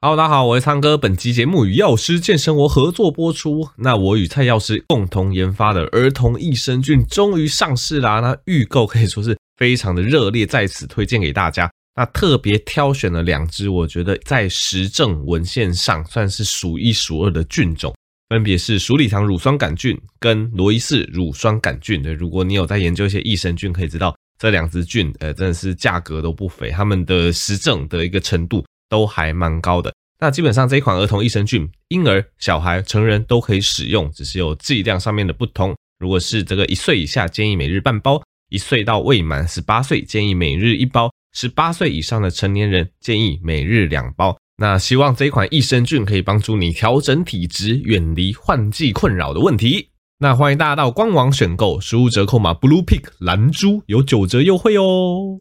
Hello，大家好，我是苍哥。本期节目与药师健生活合作播出。那我与蔡药师共同研发的儿童益生菌终于上市啦！那预购可以说是非常的热烈，在此推荐给大家。那特别挑选了两支，我觉得在实证文献上算是数一数二的菌种，分别是鼠李糖乳酸杆菌跟罗伊氏乳酸杆菌。对，如果你有在研究一些益生菌，可以知道这两支菌，呃，真的是价格都不菲，他们的实证的一个程度。都还蛮高的。那基本上这一款儿童益生菌，婴儿、小孩、成人都可以使用，只是有剂量上面的不同。如果是这个一岁以下，建议每日半包；一岁到未满十八岁，建议每日一包；十八岁以上的成年人，建议每日两包。那希望这一款益生菌可以帮助你调整体质，远离换季困扰的问题。那欢迎大家到官网选购，输入折扣码 Blue Pick 蓝猪有九折优惠哦。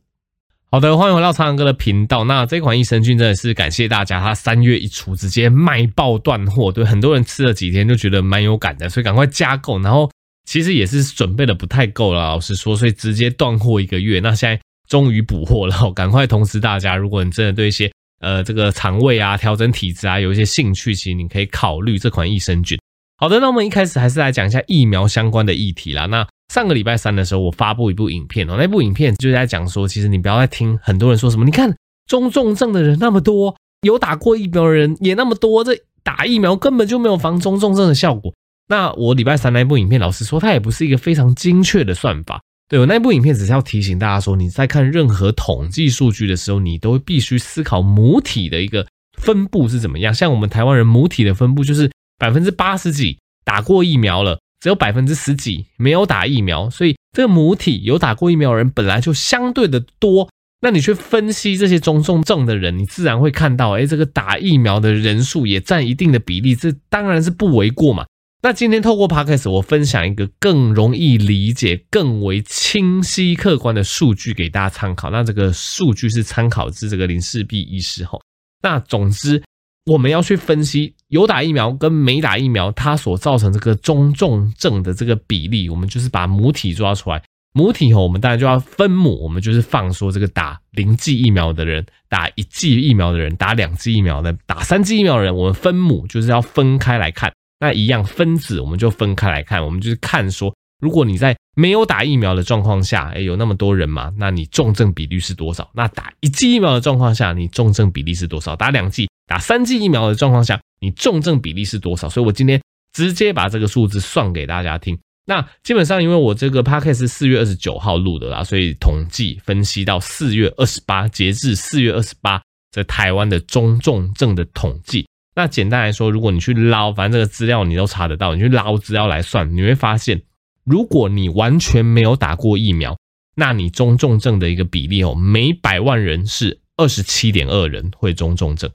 好的，欢迎回到苍狼哥的频道。那这款益生菌真的是感谢大家，它三月一出直接卖爆断货，对很多人吃了几天就觉得蛮有感的，所以赶快加购。然后其实也是准备的不太够了，老实说，所以直接断货一个月。那现在终于补货了，赶快通知大家，如果你真的对一些呃这个肠胃啊、调整体质啊有一些兴趣，其实你可以考虑这款益生菌。好的，那我们一开始还是来讲一下疫苗相关的议题啦。那上个礼拜三的时候，我发布一部影片哦，那部影片就是在讲说，其实你不要再听很多人说什么，你看中重症的人那么多，有打过疫苗的人也那么多，这打疫苗根本就没有防中重症的效果。那我礼拜三那部影片，老实说，它也不是一个非常精确的算法。对，我那部影片只是要提醒大家说，你在看任何统计数据的时候，你都必须思考母体的一个分布是怎么样。像我们台湾人母体的分布就是百分之八十几打过疫苗了。只有百分之十几没有打疫苗，所以这个母体有打过疫苗的人本来就相对的多。那你去分析这些中重症的人，你自然会看到，哎，这个打疫苗的人数也占一定的比例，这当然是不为过嘛。那今天透过 Podcast 我分享一个更容易理解、更为清晰、客观的数据给大家参考。那这个数据是参考自这个林世璧医师吼。那总之。我们要去分析有打疫苗跟没打疫苗，它所造成这个中重症的这个比例，我们就是把母体抓出来。母体后，我们当然就要分母，我们就是放说这个打零剂疫苗的人、打一剂疫苗的人、打两剂疫苗的、打三剂疫苗的人，我们分母就是要分开来看。那一样分子，我们就分开来看，我们就是看说，如果你在没有打疫苗的状况下，哎，有那么多人嘛，那你重症比率是多少？那打一剂疫苗的状况下，你重症比例是多少？打两剂？打三剂疫苗的状况下，你重症比例是多少？所以我今天直接把这个数字算给大家听。那基本上，因为我这个 podcast 是四月二十九号录的啦，所以统计分析到四月二十八，截至四月二十八，在台湾的中重症的统计。那简单来说，如果你去捞，反正这个资料你都查得到，你去捞资料来算，你会发现，如果你完全没有打过疫苗，那你中重症的一个比例哦，每百万人是二十七点二人会中重症。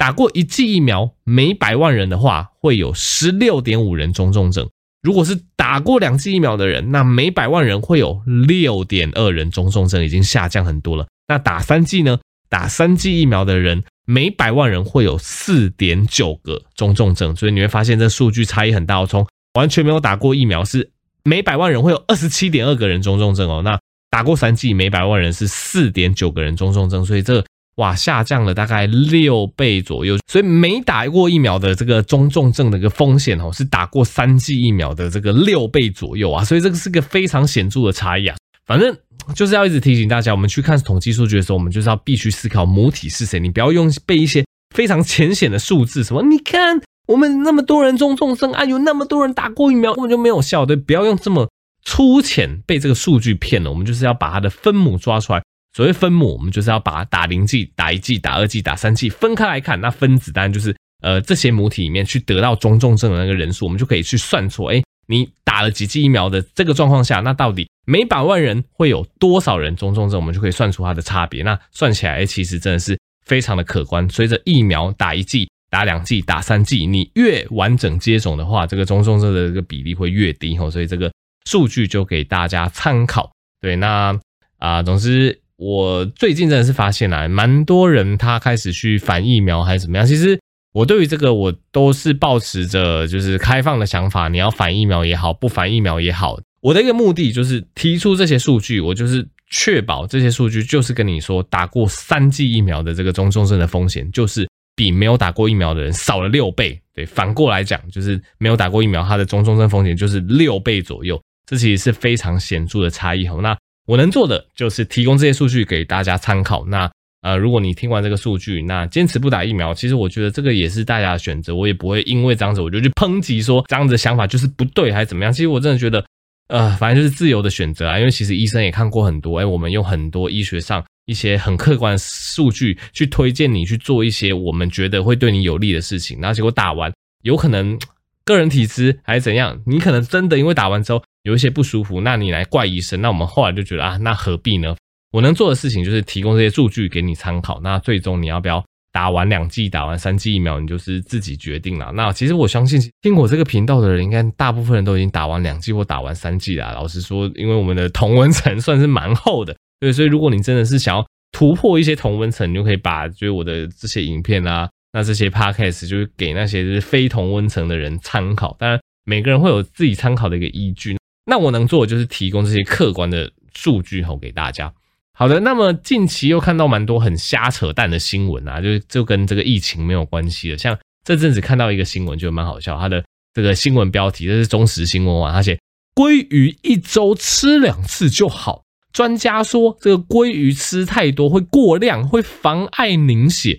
打过一剂疫苗，每百万人的话，会有十六点五人中重症。如果是打过两剂疫苗的人，那每百万人会有六点二人中重症，已经下降很多了。那打三剂呢？打三剂疫苗的人，每百万人会有四点九个中重症。所以你会发现这数据差异很大。从完全没有打过疫苗是每百万人会有二十七点二个人中重症哦。那打过三剂，每百万人是四点九个人中重症。所以这。哇，下降了大概六倍左右，所以没打过疫苗的这个中重症的一个风险哦，是打过三剂疫苗的这个六倍左右啊，所以这个是个非常显著的差异啊。反正就是要一直提醒大家，我们去看统计数据的时候，我们就是要必须思考母体是谁，你不要用背一些非常浅显的数字，什么你看我们那么多人中重症啊，有那么多人打过疫苗，根本就没有效，对，不要用这么粗浅被这个数据骗了，我们就是要把它的分母抓出来。所谓分母，我们就是要把打零剂、打一剂、打二剂、打三剂分开来看。那分子当然就是呃这些母体里面去得到中重症的那个人数，我们就可以去算出，哎，你打了几剂疫苗的这个状况下，那到底每百万人会有多少人中重症？我们就可以算出它的差别。那算起来，哎，其实真的是非常的可观。随着疫苗打一剂、打两剂、打三剂，你越完整接种的话，这个中重症的这个比例会越低。吼，所以这个数据就给大家参考。对，那啊、总之。我最近真的是发现啊，蛮多人他开始去反疫苗还是怎么样。其实我对于这个我都是抱持着就是开放的想法，你要反疫苗也好，不反疫苗也好，我的一个目的就是提出这些数据，我就是确保这些数据就是跟你说，打过三剂疫苗的这个中重症的风险就是比没有打过疫苗的人少了六倍。对，反过来讲，就是没有打过疫苗，它的中重症风险就是六倍左右，这其实是非常显著的差异哈。那我能做的就是提供这些数据给大家参考。那呃，如果你听完这个数据，那坚持不打疫苗，其实我觉得这个也是大家的选择，我也不会因为这样子我就去抨击说这样子想法就是不对还是怎么样。其实我真的觉得，呃，反正就是自由的选择啊。因为其实医生也看过很多，哎，我们用很多医学上一些很客观的数据去推荐你去做一些我们觉得会对你有利的事情，然后结果打完有可能个人体质还是怎样，你可能真的因为打完之后有一些不舒服，那你来怪医生，那我们后来就觉得啊，那何必呢？我能做的事情就是提供这些数据给你参考。那最终你要不要打完两剂、打完三剂疫苗，你就是自己决定了。那其实我相信听我这个频道的人，应该大部分人都已经打完两剂或打完三剂了。老实说，因为我们的同温层算是蛮厚的，对，所以如果你真的是想要突破一些同温层，你就可以把就是我的这些影片啊，那这些 podcast 就是给那些就是非同温层的人参考。当然，每个人会有自己参考的一个依据。那我能做的就是提供这些客观的数据吼给大家。好的，那么近期又看到蛮多很瞎扯淡的新闻啊，就就跟这个疫情没有关系的。像这阵子看到一个新闻，就蛮好笑。它的这个新闻标题，这是中时新闻网，它写鲑鱼一周吃两次就好。专家说这个鲑鱼吃太多会过量，会妨碍凝血。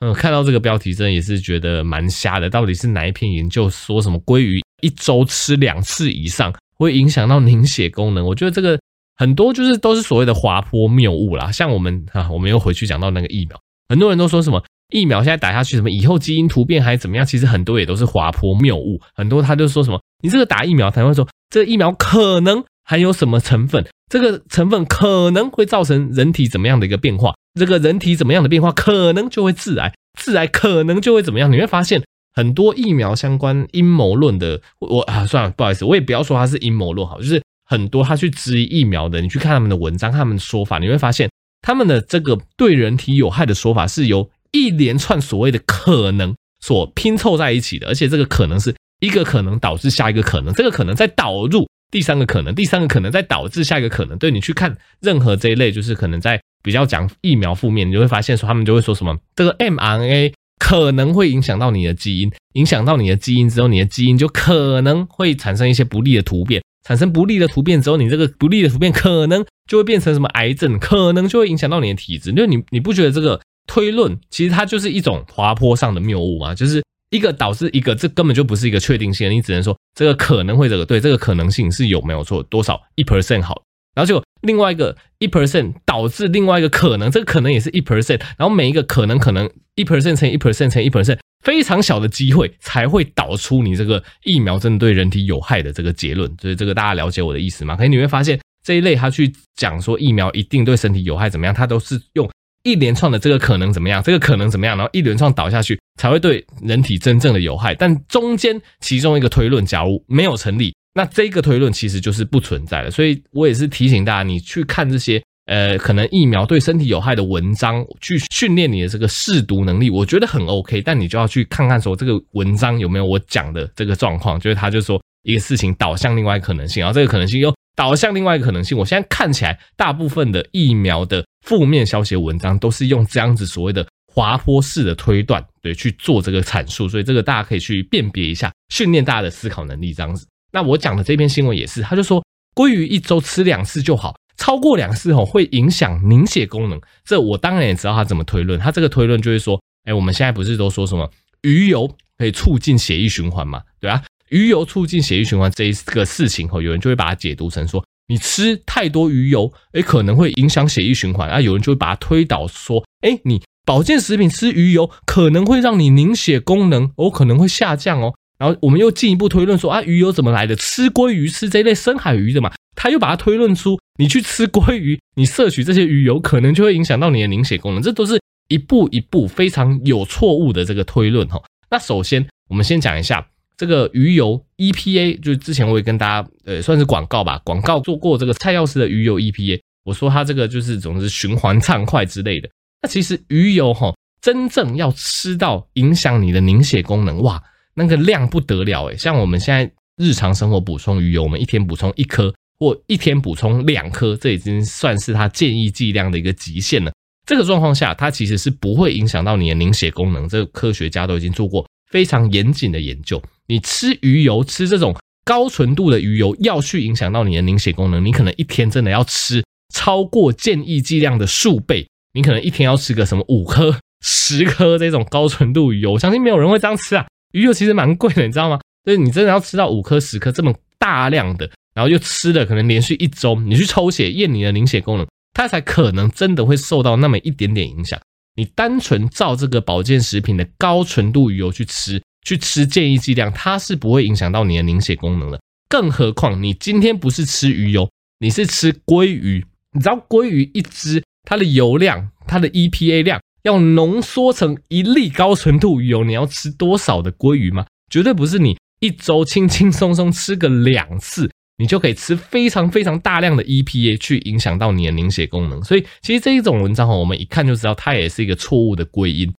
嗯，看到这个标题，真的也是觉得蛮瞎的。到底是哪一篇研究说什么鲑鱼一周吃两次以上会影响到凝血功能？我觉得这个。很多就是都是所谓的滑坡谬误啦，像我们啊，我们又回去讲到那个疫苗，很多人都说什么疫苗现在打下去，什么以后基因突变还怎么样，其实很多也都是滑坡谬误。很多他就说什么，你这个打疫苗，他会说这个疫苗可能含有什么成分，这个成分可能会造成人体怎么样的一个变化，这个人体怎么样的变化，可能就会致癌，致癌可能就会怎么样。你会发现很多疫苗相关阴谋论的，我啊算了，不好意思，我也不要说它是阴谋论好，就是。很多他去质疑疫苗的，你去看他们的文章，他们的说法，你会发现他们的这个对人体有害的说法是由一连串所谓的可能所拼凑在一起的，而且这个可能是一个可能导致下一个可能，这个可能再导入第三个可能，第三个可能再导致下一个可能。对，你去看任何这一类，就是可能在比较讲疫苗负面，你就会发现说他们就会说什么这个 mRNA 可能会影响到你的基因，影响到你的基因之后，你的基因就可能会产生一些不利的突变。产生不利的突变之后，你这个不利的突变可能就会变成什么癌症，可能就会影响到你的体质。因为你你不觉得这个推论其实它就是一种滑坡上的谬误吗？就是一个导致一个，这根本就不是一个确定性，你只能说这个可能会这个对，这个可能性是有没有错，多少一 percent 好，然后就另外一个一 percent 导致另外一个可能，这个可能也是一 percent，然后每一个可能可能一 percent 乘一 percent 乘一 percent。非常小的机会才会导出你这个疫苗真的对人体有害的这个结论，所以这个大家了解我的意思吗？可能你会发现这一类他去讲说疫苗一定对身体有害怎么样，他都是用一连串的这个可能怎么样，这个可能怎么样，然后一连串倒下去才会对人体真正的有害。但中间其中一个推论假如没有成立，那这个推论其实就是不存在的。所以我也是提醒大家，你去看这些。呃，可能疫苗对身体有害的文章，去训练你的这个识读能力，我觉得很 OK。但你就要去看看说这个文章有没有我讲的这个状况，就是他就说一个事情导向另外一个可能性，然后这个可能性又导向另外一个可能性。我现在看起来，大部分的疫苗的负面消息文章都是用这样子所谓的滑坡式的推断，对，去做这个阐述。所以这个大家可以去辨别一下，训练大家的思考能力这样子。那我讲的这篇新闻也是，他就说鲑鱼一周吃两次就好。超过两次吼会影响凝血功能，这我当然也知道他怎么推论。他这个推论就是说，哎，我们现在不是都说什么鱼油可以促进血液循环嘛？对啊，鱼油促进血液循环这一个事情吼，有人就会把它解读成说，你吃太多鱼油，哎，可能会影响血液循环啊。有人就会把它推导说，哎，你保健食品吃鱼油可能会让你凝血功能哦可能会下降哦。然后我们又进一步推论说，啊，鱼油怎么来的？吃鲑鱼吃这类深海鱼的嘛。他又把它推论出，你去吃鲑鱼，你摄取这些鱼油，可能就会影响到你的凝血功能。这都是一步一步非常有错误的这个推论哈。那首先，我们先讲一下这个鱼油 EPA，就之前我也跟大家呃算是广告吧，广告做过这个蔡药师的鱼油 EPA，我说它这个就是总之循环畅快之类的。那其实鱼油哈，真正要吃到影响你的凝血功能，哇，那个量不得了诶。像我们现在日常生活补充鱼油，我们一天补充一颗。或一天补充两颗，这已经算是他建议剂量的一个极限了。这个状况下，它其实是不会影响到你的凝血功能。这个科学家都已经做过非常严谨的研究。你吃鱼油，吃这种高纯度的鱼油，要去影响到你的凝血功能，你可能一天真的要吃超过建议剂量的数倍。你可能一天要吃个什么五颗、十颗这种高纯度鱼油，我相信没有人会这样吃啊。鱼油其实蛮贵的，你知道吗？就是你真的要吃到五颗、十颗这么大量的，然后又吃了可能连续一周，你去抽血验你的凝血功能。它才可能真的会受到那么一点点影响。你单纯照这个保健食品的高纯度鱼油去吃，去吃建议剂量，它是不会影响到你的凝血功能的。更何况你今天不是吃鱼油，你是吃鲑鱼。你知道鲑鱼一只它的油量、它的 EPA 量要浓缩成一粒高纯度鱼油，你要吃多少的鲑鱼吗？绝对不是你一周轻轻松松吃个两次。你就可以吃非常非常大量的 EPA 去影响到你的凝血功能，所以其实这一种文章哈，我们一看就知道它也是一个错误的归因。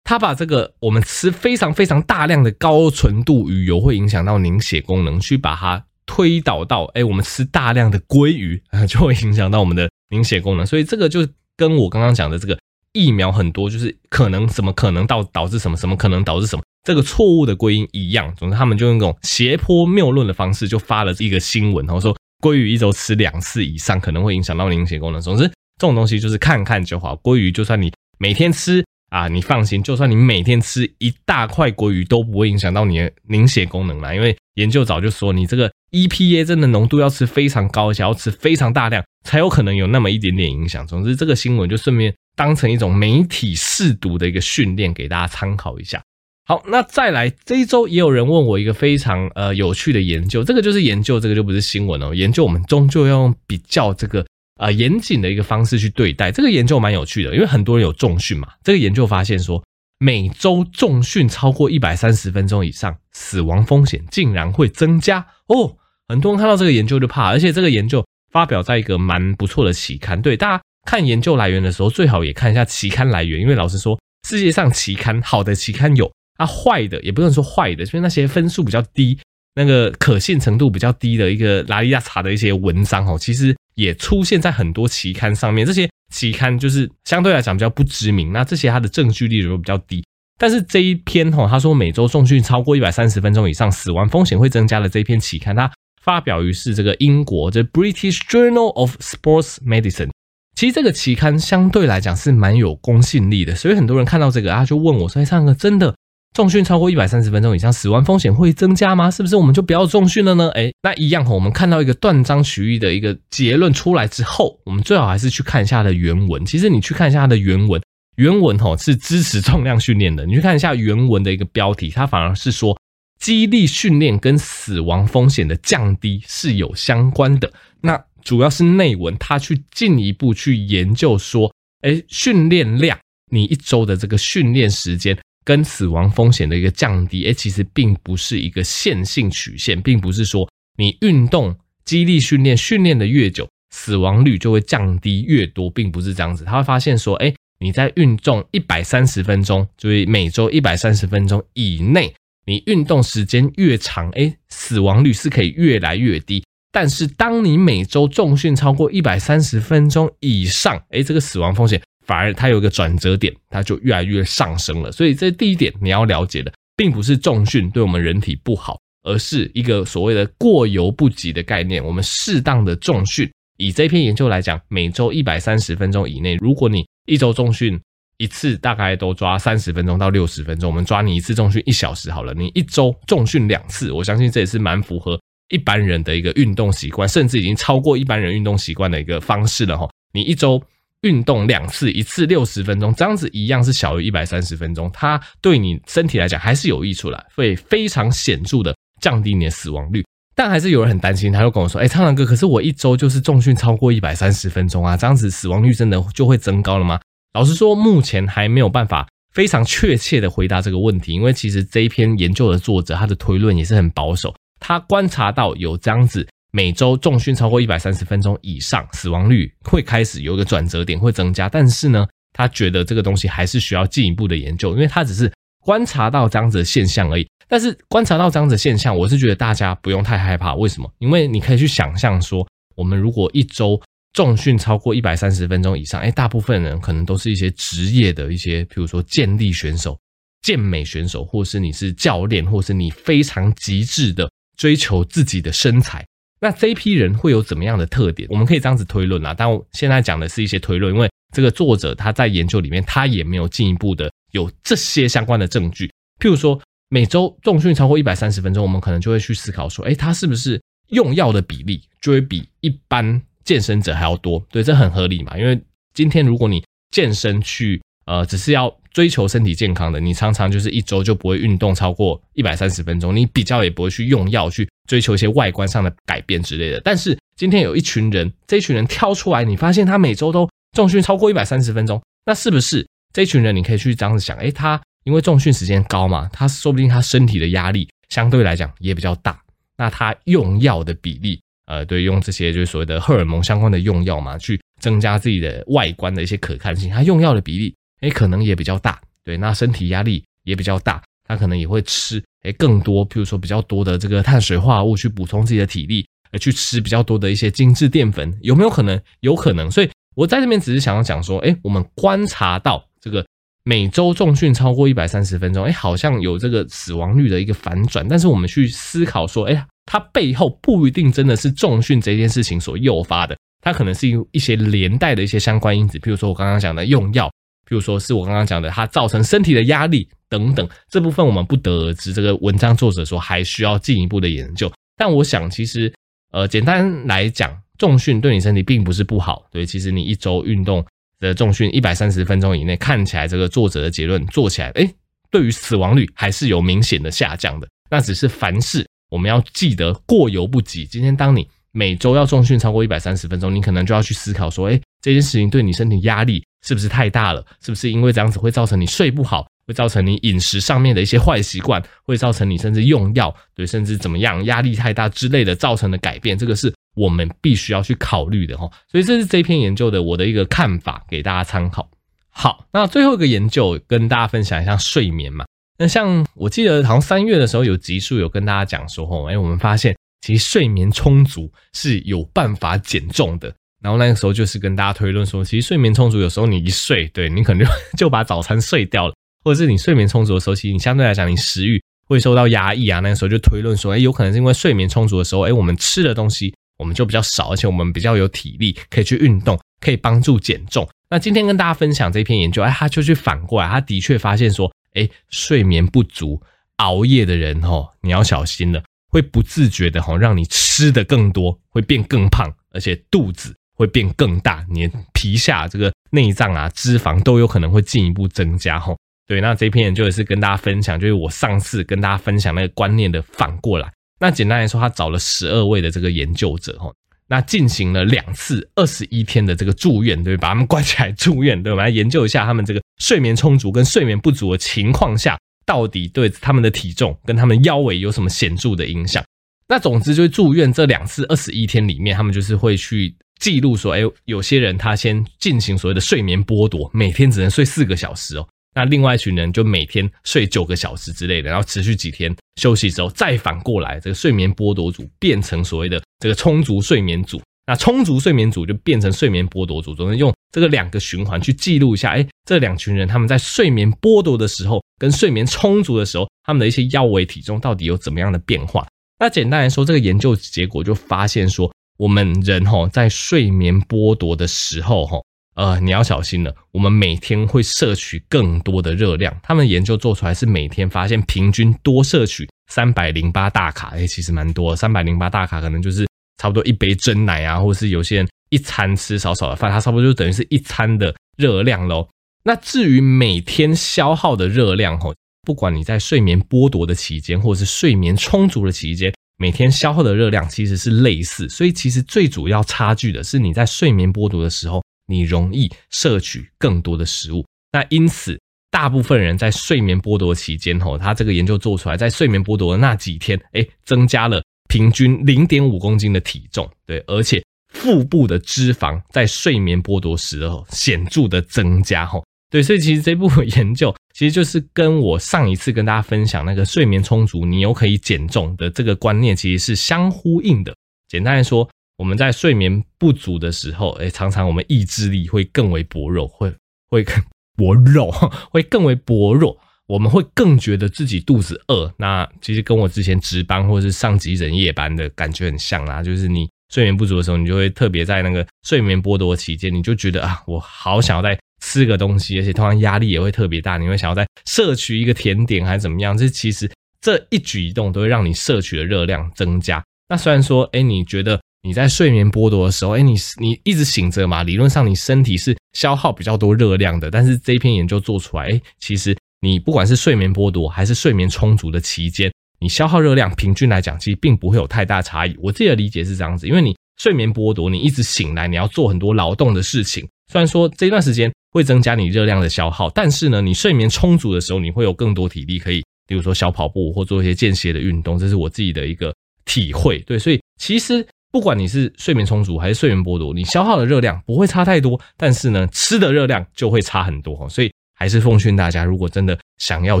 它把这个我们吃非常非常大量的高纯度鱼油会影响到凝血功能，去把它推导到，哎，我们吃大量的鲑鱼就会影响到我们的凝血功能。所以这个就跟我刚刚讲的这个疫苗很多就是可能什么可能导导致什么什么可能导致什么。这个错误的归因一样，总之他们就用这种斜坡谬论的方式，就发了一个新闻，然后说鲑鱼一周吃两次以上可能会影响到凝血功能。总之这种东西就是看看就好。鲑鱼就算你每天吃啊，你放心，就算你每天吃一大块鲑鱼都不会影响到你的凝血功能啦。因为研究早就说，你这个 EPA 真的浓度要吃非常高，而且要吃非常大量，才有可能有那么一点点影响。总之这个新闻就顺便当成一种媒体试读的一个训练，给大家参考一下。好，那再来这一周也有人问我一个非常呃有趣的研究，这个就是研究，这个就不是新闻哦。研究我们终究要用比较这个呃严谨的一个方式去对待。这个研究蛮有趣的，因为很多人有重训嘛。这个研究发现说，每周重训超过一百三十分钟以上，死亡风险竟然会增加哦。很多人看到这个研究就怕，而且这个研究发表在一个蛮不错的期刊。对，大家看研究来源的时候，最好也看一下期刊来源，因为老实说，世界上期刊好的期刊有。啊，坏的也不能说坏的，就是那些分数比较低、那个可信程度比较低的一个拉里亚查的一些文章哦，其实也出现在很多期刊上面。这些期刊就是相对来讲比较不知名，那这些它的证据力就比较低。但是这一篇哈，他说每周重训超过一百三十分钟以上，死亡风险会增加的这一篇期刊，它发表于是这个英国这 British Journal of Sports Medicine。其实这个期刊相对来讲是蛮有公信力的，所以很多人看到这个啊，就问我说：“哎，唱歌真的？”重训超过一百三十分钟以上，死亡风险会增加吗？是不是我们就不要重训了呢？诶，那一样哈，我们看到一个断章取义的一个结论出来之后，我们最好还是去看一下它的原文。其实你去看一下它的原文，原文哈是支持重量训练的。你去看一下原文的一个标题，它反而是说肌力训练跟死亡风险的降低是有相关的。那主要是内文，它去进一步去研究说，诶，训练量，你一周的这个训练时间。跟死亡风险的一个降低，诶，其实并不是一个线性曲线，并不是说你运动肌力训练训练的越久，死亡率就会降低越多，并不是这样子。他会发现说，诶，你在运动一百三十分钟，就是每周一百三十分钟以内，你运动时间越长，诶，死亡率是可以越来越低。但是当你每周重训超过一百三十分钟以上，诶，这个死亡风险。反而它有一个转折点，它就越来越上升了。所以这第一点你要了解的，并不是重训对我们人体不好，而是一个所谓的过犹不及的概念。我们适当的重训，以这篇研究来讲，每周一百三十分钟以内，如果你一周重训一次，大概都抓三十分钟到六十分钟，我们抓你一次重训一小时好了。你一周重训两次，我相信这也是蛮符合一般人的一个运动习惯，甚至已经超过一般人运动习惯的一个方式了哈。你一周。运动两次，一次六十分钟，这样子一样是小于一百三十分钟，它对你身体来讲还是有益处的，会非常显著的降低你的死亡率。但还是有人很担心，他就跟我说：“哎，苍狼哥，可是我一周就是重训超过一百三十分钟啊，这样子死亡率真的就会增高了吗？”老实说，目前还没有办法非常确切的回答这个问题，因为其实这一篇研究的作者他的推论也是很保守，他观察到有这样子。每周重训超过一百三十分钟以上，死亡率会开始有一个转折点，会增加。但是呢，他觉得这个东西还是需要进一步的研究，因为他只是观察到这样子的现象而已。但是观察到这样子的现象，我是觉得大家不用太害怕。为什么？因为你可以去想象说，我们如果一周重训超过一百三十分钟以上，哎，大部分人可能都是一些职业的一些，比如说健力选手、健美选手，或是你是教练，或是你非常极致的追求自己的身材。那这一批人会有怎么样的特点？我们可以这样子推论啦，但我现在讲的是一些推论，因为这个作者他在研究里面，他也没有进一步的有这些相关的证据。譬如说，每周重训超过一百三十分钟，我们可能就会去思考说，诶，他是不是用药的比例就会比一般健身者还要多？对，这很合理嘛，因为今天如果你健身去，呃，只是要追求身体健康的，你常常就是一周就不会运动超过一百三十分钟，你比较也不会去用药去追求一些外观上的改变之类的。但是今天有一群人，这一群人挑出来，你发现他每周都重训超过一百三十分钟，那是不是这一群人你可以去这样子想？诶，他。因为重训时间高嘛，他说不定他身体的压力相对来讲也比较大，那他用药的比例，呃，对，用这些就是所谓的荷尔蒙相关的用药嘛，去增加自己的外观的一些可看性，他用药的比例，诶，可能也比较大，对，那身体压力也比较大，他可能也会吃，诶，更多，譬如说比较多的这个碳水化合物去补充自己的体力，而去吃比较多的一些精致淀粉，有没有可能？有可能，所以我在这边只是想要讲说，诶，我们观察到这个。每周重训超过一百三十分钟，哎，好像有这个死亡率的一个反转。但是我们去思考说，哎呀，它背后不一定真的是重训这件事情所诱发的，它可能是一些连带的一些相关因子，譬如说我刚刚讲的用药，譬如说是我刚刚讲的它造成身体的压力等等，这部分我们不得而知。这个文章作者说还需要进一步的研究。但我想，其实呃，简单来讲，重训对你身体并不是不好。对，其实你一周运动。的重训一百三十分钟以内，看起来这个作者的结论做起来，诶，对于死亡率还是有明显的下降的。那只是凡事我们要记得过犹不及。今天当你每周要重训超过一百三十分钟，你可能就要去思考说，诶，这件事情对你身体压力是不是太大了？是不是因为这样子会造成你睡不好？会造成你饮食上面的一些坏习惯，会造成你甚至用药，对，甚至怎么样，压力太大之类的造成的改变，这个是我们必须要去考虑的哈。所以这是这篇研究的我的一个看法，给大家参考。好，那最后一个研究跟大家分享一下睡眠嘛。那像我记得好像三月的时候有集数有跟大家讲说，吼，哎，我们发现其实睡眠充足是有办法减重的。然后那个时候就是跟大家推论说，其实睡眠充足，有时候你一睡，对，你可能就 就把早餐睡掉了。或者是你睡眠充足的时候，其实你相对来讲，你食欲会受到压抑啊。那个时候就推论说，哎，有可能是因为睡眠充足的时候，哎，我们吃的东西我们就比较少，而且我们比较有体力，可以去运动，可以帮助减重。那今天跟大家分享这篇研究，哎，他就去反过来，他的确发现说，哎，睡眠不足、熬夜的人哦，你要小心了，会不自觉的哈，让你吃的更多，会变更胖，而且肚子会变更大，你皮下这个内脏啊、脂肪都有可能会进一步增加哈。对，那这篇研究也是跟大家分享，就是我上次跟大家分享那个观念的反过来。那简单来说，他找了十二位的这个研究者哈，那进行了两次二十一天的这个住院，对，把他们关起来住院，对，我们来研究一下他们这个睡眠充足跟睡眠不足的情况下，到底对他们的体重跟他们腰围有什么显著的影响。那总之就是住院这两次二十一天里面，他们就是会去记录说，哎，有些人他先进行所谓的睡眠剥夺，每天只能睡四个小时哦。那另外一群人就每天睡九个小时之类的，然后持续几天休息之后，再反过来这个睡眠剥夺组变成所谓的这个充足睡眠组，那充足睡眠组就变成睡眠剥夺组，总是用这个两个循环去记录一下，哎，这两群人他们在睡眠剥夺的时候跟睡眠充足的时候，他们的一些腰围体重到底有怎么样的变化？那简单来说，这个研究结果就发现说，我们人齁在睡眠剥夺的时候齁。呃，你要小心了。我们每天会摄取更多的热量。他们研究做出来是每天发现平均多摄取三百零八大卡，哎，其实蛮多。三百零八大卡可能就是差不多一杯蒸奶啊，或是有些人一餐吃少少的饭，它差不多就等于是一餐的热量喽。那至于每天消耗的热量，吼，不管你在睡眠剥夺的期间，或者是睡眠充足的期间，每天消耗的热量其实是类似。所以其实最主要差距的是你在睡眠剥夺的时候。你容易摄取更多的食物，那因此大部分人在睡眠剥夺期间，吼，他这个研究做出来，在睡眠剥夺的那几天，哎，增加了平均零点五公斤的体重，对，而且腹部的脂肪在睡眠剥夺时候显著的增加，吼，对，所以其实这部研究其实就是跟我上一次跟大家分享那个睡眠充足，你又可以减重的这个观念，其实是相呼应的。简单来说。我们在睡眠不足的时候，诶，常常我们意志力会更为薄弱，会会更薄弱，会更为薄弱。我们会更觉得自己肚子饿，那其实跟我之前值班或者是上级人夜班的感觉很像啦。就是你睡眠不足的时候，你就会特别在那个睡眠剥夺期间，你就觉得啊，我好想要再吃个东西，而且通常压力也会特别大，你会想要再摄取一个甜点还是怎么样？这其实这一举一动都会让你摄取的热量增加。那虽然说，哎，你觉得你在睡眠剥夺的时候，哎，你你一直醒着嘛，理论上你身体是消耗比较多热量的，但是这篇研究做出来，哎，其实。你不管是睡眠剥夺还是睡眠充足的期间，你消耗热量平均来讲，其实并不会有太大差异。我自己的理解是这样子，因为你睡眠剥夺，你一直醒来，你要做很多劳动的事情。虽然说这段时间会增加你热量的消耗，但是呢，你睡眠充足的时候，你会有更多体力可以，比如说小跑步或做一些间歇的运动。这是我自己的一个体会。对，所以其实不管你是睡眠充足还是睡眠剥夺，你消耗的热量不会差太多，但是呢，吃的热量就会差很多。所以。还是奉劝大家，如果真的想要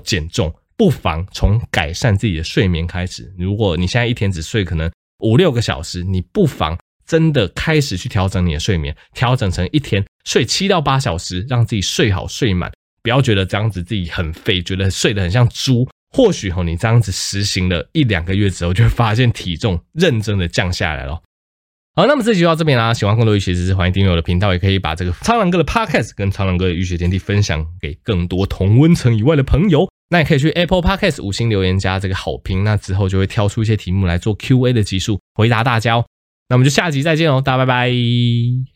减重，不妨从改善自己的睡眠开始。如果你现在一天只睡可能五六个小时，你不妨真的开始去调整你的睡眠，调整成一天睡七到八小时，让自己睡好睡满。不要觉得这样子自己很废，觉得睡得很像猪。或许吼，你这样子实行了一两个月之后，就会发现体重认真的降下来了。好，那么这期就到这边啦。喜欢更多医学知识，欢迎订阅我的频道，也可以把这个苍狼哥的 Podcast 跟苍狼哥的医学天地分享给更多同温层以外的朋友。那也可以去 Apple Podcast 五星留言加这个好评，那之后就会挑出一些题目来做 QA 的集数回答大家哦。那我们就下集再见哦，大家拜拜。